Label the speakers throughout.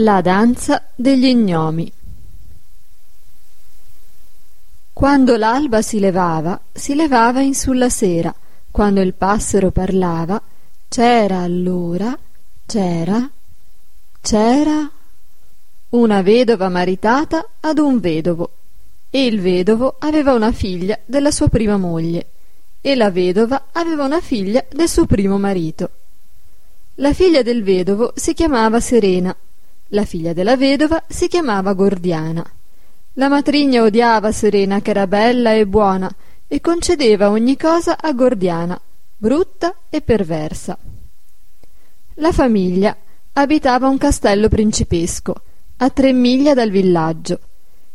Speaker 1: La danza degli gnomi. Quando l'alba si levava, si levava in sulla sera, quando il passero parlava, c'era allora, c'era, c'era una vedova maritata ad un vedovo, e il vedovo aveva una figlia della sua prima moglie, e la vedova aveva una figlia del suo primo marito. La figlia del vedovo si chiamava Serena la figlia della vedova si chiamava Gordiana. La matrigna odiava Serena, che era bella e buona, e concedeva ogni cosa a Gordiana, brutta e perversa. La famiglia abitava un castello principesco, a tre miglia dal villaggio,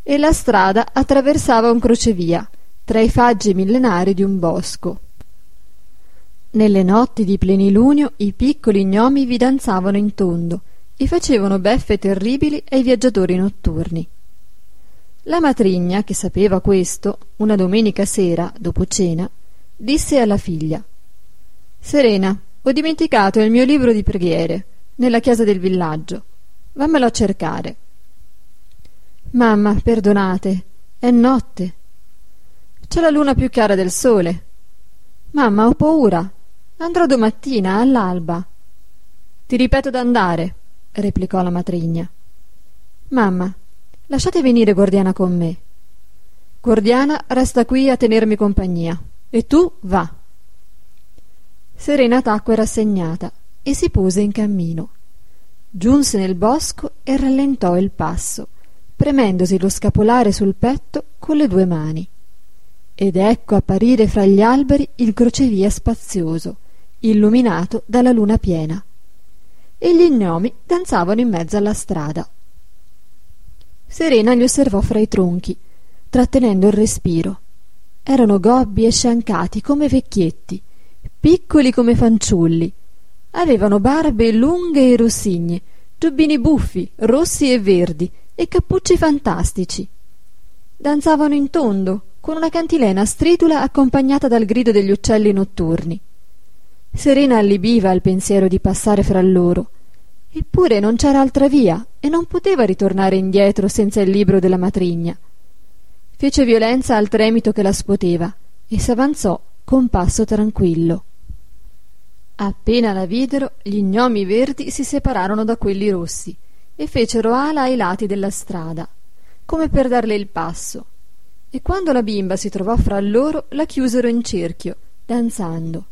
Speaker 1: e la strada attraversava un crocevia, tra i faggi millenari di un bosco. Nelle notti di plenilunio i piccoli gnomi vi danzavano in tondo, e facevano beffe terribili ai viaggiatori notturni. La matrigna, che sapeva questo, una domenica sera, dopo cena, disse alla figlia Serena, ho dimenticato il mio libro di preghiere nella chiesa del villaggio. Vammelo a cercare. Mamma, perdonate, è notte. C'è la luna più chiara del sole. Mamma, ho paura. Andrò domattina all'alba. Ti ripeto d'andare replicò la matrigna. Mamma, lasciate venire Gordiana con me. Gordiana resta qui a tenermi compagnia. E tu va. Serena tacque rassegnata e si pose in cammino. Giunse nel bosco e rallentò il passo, premendosi lo scapolare sul petto con le due mani. Ed ecco apparire fra gli alberi il crocevia spazioso, illuminato dalla luna piena e gli gnomi danzavano in mezzo alla strada. Serena li osservò fra i tronchi, trattenendo il respiro. Erano gobbi e sciancati come vecchietti, piccoli come fanciulli. Avevano barbe lunghe e rossigne, giubbini buffi, rossi e verdi, e cappucci fantastici. Danzavano in tondo, con una cantilena stridula accompagnata dal grido degli uccelli notturni. Serena allibiva al pensiero di passare fra loro. Eppure non c'era altra via e non poteva ritornare indietro senza il libro della matrigna. Fece violenza al tremito che la scuoteva e s'avanzò con passo tranquillo. Appena la videro, gli gnomi verdi si separarono da quelli rossi e fecero ala ai lati della strada, come per darle il passo. E quando la bimba si trovò fra loro, la chiusero in cerchio, danzando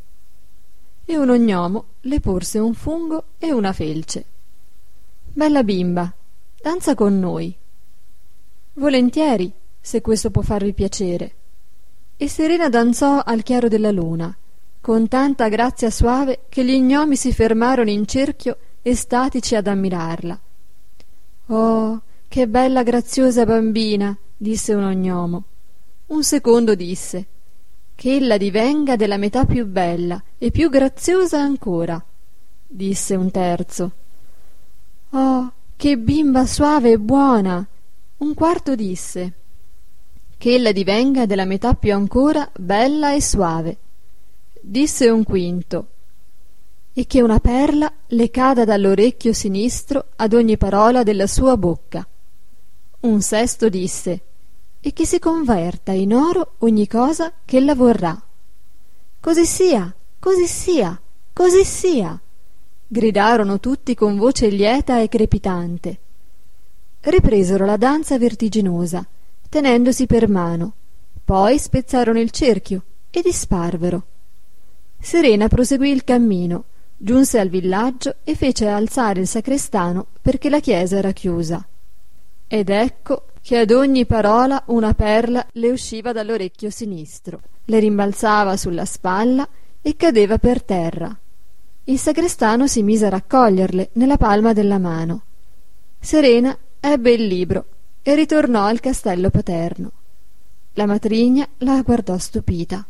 Speaker 1: e uno gnomo le porse un fungo e una felce. Bella bimba, danza con noi. Volentieri, se questo può farvi piacere. E Serena danzò al chiaro della luna, con tanta grazia suave che gli gnomi si fermarono in cerchio estatici ad ammirarla. Oh, che bella graziosa bambina, disse uno gnomo. Un secondo disse che ella divenga della metà più bella e più graziosa ancora disse un terzo. Oh che bimba suave e buona! Un quarto disse che ella divenga della metà più ancora bella e suave. Disse un quinto e che una perla le cada dall'orecchio sinistro ad ogni parola della sua bocca. Un sesto disse e che si converta in oro ogni cosa che ella vorrà. Così sia, così sia, così sia, gridarono tutti con voce lieta e crepitante. Ripresero la danza vertiginosa, tenendosi per mano, poi spezzarono il cerchio e disparvero. Serena proseguì il cammino, giunse al villaggio e fece alzare il sacrestano perché la chiesa era chiusa. Ed ecco che ad ogni parola una perla le usciva dall'orecchio sinistro, le rimbalzava sulla spalla e cadeva per terra. Il sagrestano si mise a raccoglierle nella palma della mano. Serena ebbe il libro e ritornò al castello paterno. La matrigna la guardò stupita.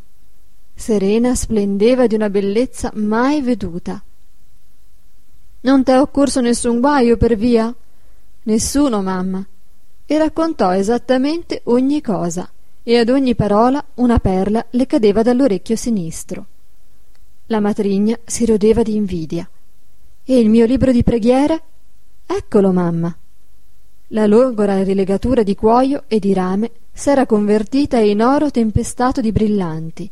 Speaker 1: Serena splendeva di una bellezza mai veduta. Non t'è occorso nessun guaio per via? Nessuno, mamma e raccontò esattamente ogni cosa, e ad ogni parola una perla le cadeva dall'orecchio sinistro. La matrigna si rodeva di invidia. E il mio libro di preghiere? Eccolo, mamma. La logora rilegatura di cuoio e di rame s'era convertita in oro tempestato di brillanti.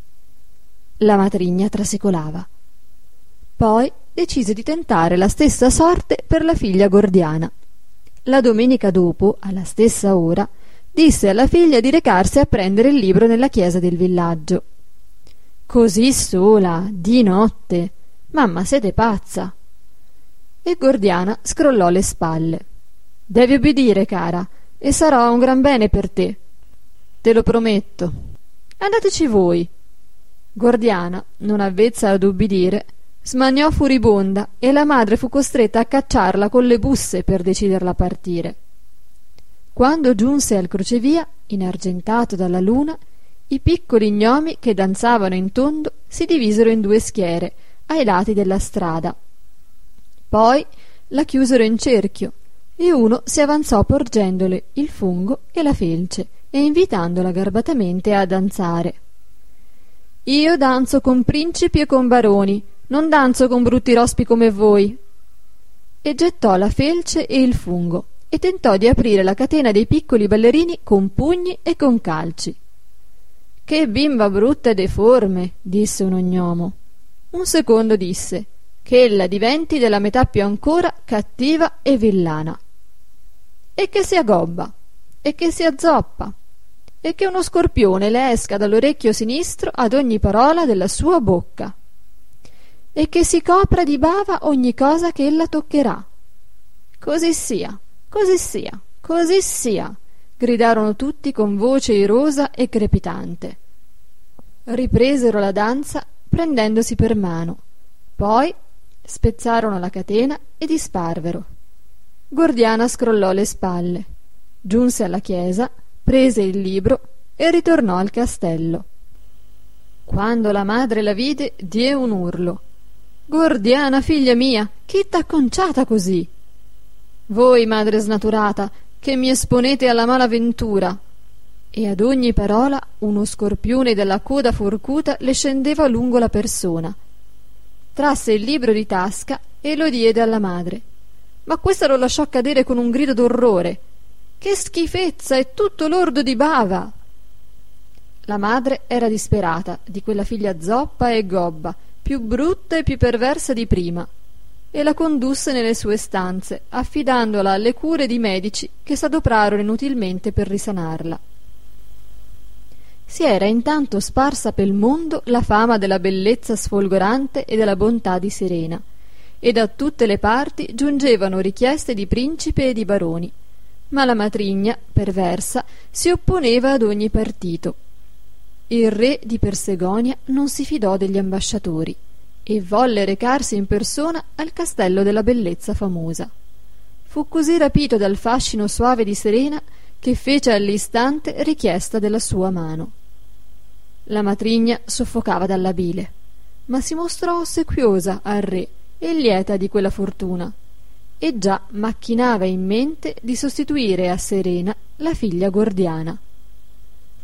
Speaker 1: La matrigna trasecolava. Poi decise di tentare la stessa sorte per la figlia gordiana. La domenica dopo, alla stessa ora, disse alla figlia di recarsi a prendere il libro nella chiesa del villaggio. Così sola, di notte. Mamma, siete pazza. E Gordiana scrollò le spalle. Devi obbedire, cara, e sarò un gran bene per te. Te lo prometto. Andateci voi. Gordiana, non avvezza ad ubbidire, smaniò furibonda e la madre fu costretta a cacciarla con le busse per deciderla a partire. Quando giunse al crocevia, inargentato dalla luna, i piccoli gnomi che danzavano in tondo si divisero in due schiere ai lati della strada. Poi la chiusero in cerchio e uno si avanzò porgendole il fungo e la felce e invitandola garbatamente a danzare. Io danzo con principi e con baroni, non danzo con brutti rospi come voi. E gettò la felce e il fungo e tentò di aprire la catena dei piccoli ballerini con pugni e con calci. Che bimba brutta e deforme, disse un ognomo. Un secondo disse che ella diventi della metà più ancora cattiva e villana. E che sia gobba, e che sia zoppa, e che uno scorpione le esca dall'orecchio sinistro ad ogni parola della sua bocca e che si copra di bava ogni cosa che ella toccherà. Così sia, così sia, così sia, gridarono tutti con voce irosa e crepitante. Ripresero la danza prendendosi per mano, poi spezzarono la catena e disparvero. Gordiana scrollò le spalle, giunse alla chiesa, prese il libro e ritornò al castello. Quando la madre la vide, diè un urlo Gordiana, figlia mia, chi t'ha conciata così? Voi, madre snaturata, che mi esponete alla mala ventura. E ad ogni parola uno scorpione dalla coda forcuta le scendeva lungo la persona. Trasse il libro di tasca e lo diede alla madre. Ma questa lo lasciò cadere con un grido d'orrore. Che schifezza! È tutto lordo di bava! La madre era disperata di quella figlia zoppa e gobba più brutta e più perversa di prima, e la condusse nelle sue stanze, affidandola alle cure di medici che s'adoprarono inutilmente per risanarla. Si era intanto sparsa pel mondo la fama della bellezza sfolgorante e della bontà di Serena, e da tutte le parti giungevano richieste di principe e di baroni, ma la matrigna, perversa, si opponeva ad ogni partito il re di Persegonia non si fidò degli ambasciatori e volle recarsi in persona al castello della bellezza famosa. Fu così rapito dal fascino soave di Serena che fece all'istante richiesta della sua mano. La matrigna soffocava dalla bile, ma si mostrò ossequiosa al re e lieta di quella fortuna, e già macchinava in mente di sostituire a Serena la figlia gordiana.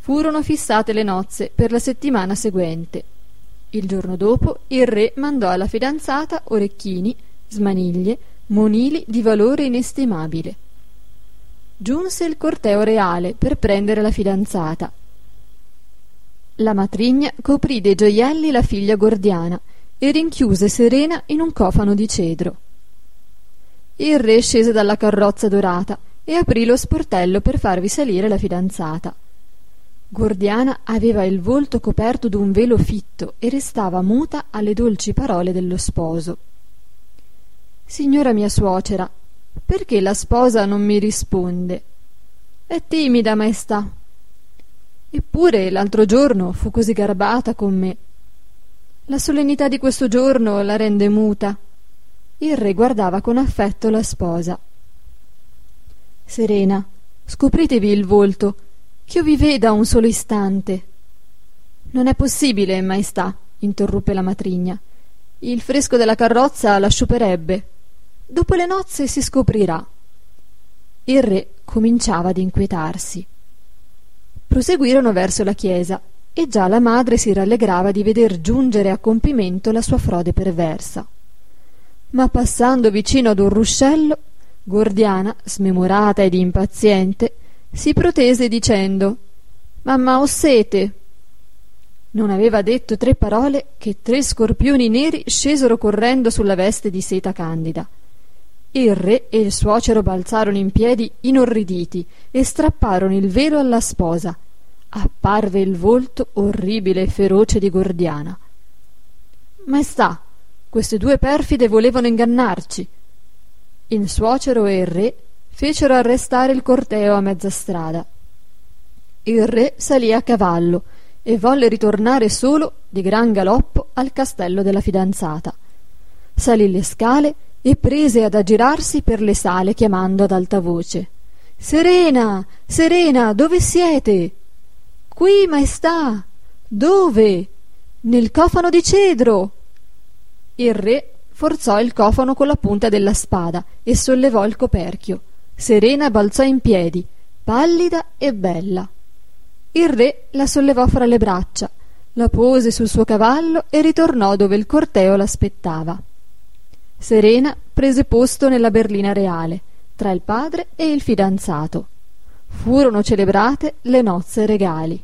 Speaker 1: Furono fissate le nozze per la settimana seguente. Il giorno dopo il re mandò alla fidanzata orecchini, smaniglie, monili di valore inestimabile. Giunse il corteo reale per prendere la fidanzata. La matrigna coprì dei gioielli la figlia gordiana e rinchiuse Serena in un cofano di cedro. Il re scese dalla carrozza dorata e aprì lo sportello per farvi salire la fidanzata. Gordiana aveva il volto coperto d'un velo fitto e restava muta alle dolci parole dello sposo. Signora mia suocera, perché la sposa non mi risponde? È timida, maestà. Eppure l'altro giorno fu così garbata con me. La solennità di questo giorno la rende muta. Il re guardava con affetto la sposa. Serena, scopritevi il volto Ch'io vi veda un solo istante. Non è possibile, maestà, interruppe la matrigna. Il fresco della carrozza la sciuperebbe. Dopo le nozze si scoprirà. Il re cominciava ad inquietarsi. Proseguirono verso la chiesa e già la madre si rallegrava di veder giungere a compimento la sua frode perversa. Ma passando vicino ad un ruscello, Gordiana, smemorata ed impaziente, si protese dicendo Mamma ho sete. Non aveva detto tre parole che tre scorpioni neri scesero correndo sulla veste di seta candida. Il re e il suocero balzarono in piedi inorriditi e strapparono il velo alla sposa. Apparve il volto orribile e feroce di Gordiana. Maestà, queste due perfide volevano ingannarci. Il suocero e il re fecero arrestare il corteo a mezza strada. Il re salì a cavallo e volle ritornare solo di gran galoppo al castello della fidanzata. Salì le scale e prese ad aggirarsi per le sale chiamando ad alta voce Serena, Serena, dove siete? Qui, maestà. Dove? Nel cofano di cedro. Il re forzò il cofano con la punta della spada e sollevò il coperchio. Serena balzò in piedi, pallida e bella. Il re la sollevò fra le braccia, la pose sul suo cavallo e ritornò dove il corteo l'aspettava. Serena prese posto nella berlina reale, tra il padre e il fidanzato. Furono celebrate le nozze regali.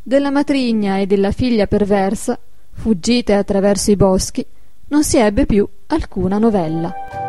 Speaker 1: Della matrigna e della figlia perversa, fuggite attraverso i boschi, non si ebbe più alcuna novella.